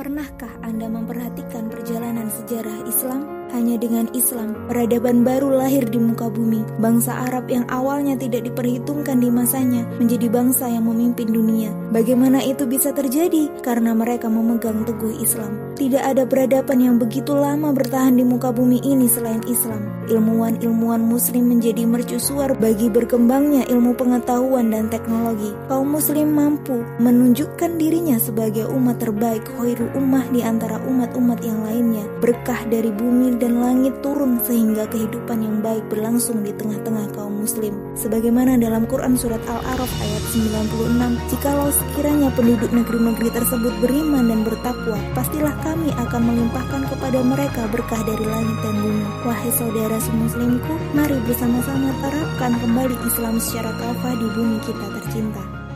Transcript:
Pernahkah Anda memperhatikan perjalanan sejarah Islam? Hanya dengan Islam, peradaban baru lahir di muka bumi. Bangsa Arab yang awalnya tidak diperhitungkan di masanya menjadi bangsa yang memimpin dunia. Bagaimana itu bisa terjadi? Karena mereka memegang teguh Islam. Tidak ada peradaban yang begitu lama bertahan di muka bumi ini selain Islam. Ilmuwan-ilmuwan muslim menjadi mercusuar bagi berkembangnya ilmu pengetahuan dan teknologi. Kaum muslim mampu menunjukkan dirinya sebagai umat terbaik khairul ummah di antara umat-umat yang lainnya. Berkah dari bumi dan langit turun sehingga kehidupan yang baik berlangsung di tengah-tengah kaum muslim. Sebagaimana dalam Quran Surat Al-Araf ayat 96, Jikalau sekiranya penduduk negeri-negeri tersebut beriman dan bertakwa, pastilah kami akan melimpahkan kepada mereka berkah dari langit dan bumi. Wahai saudara semuslimku, mari bersama-sama terapkan kembali Islam secara kafah di bumi kita tercinta.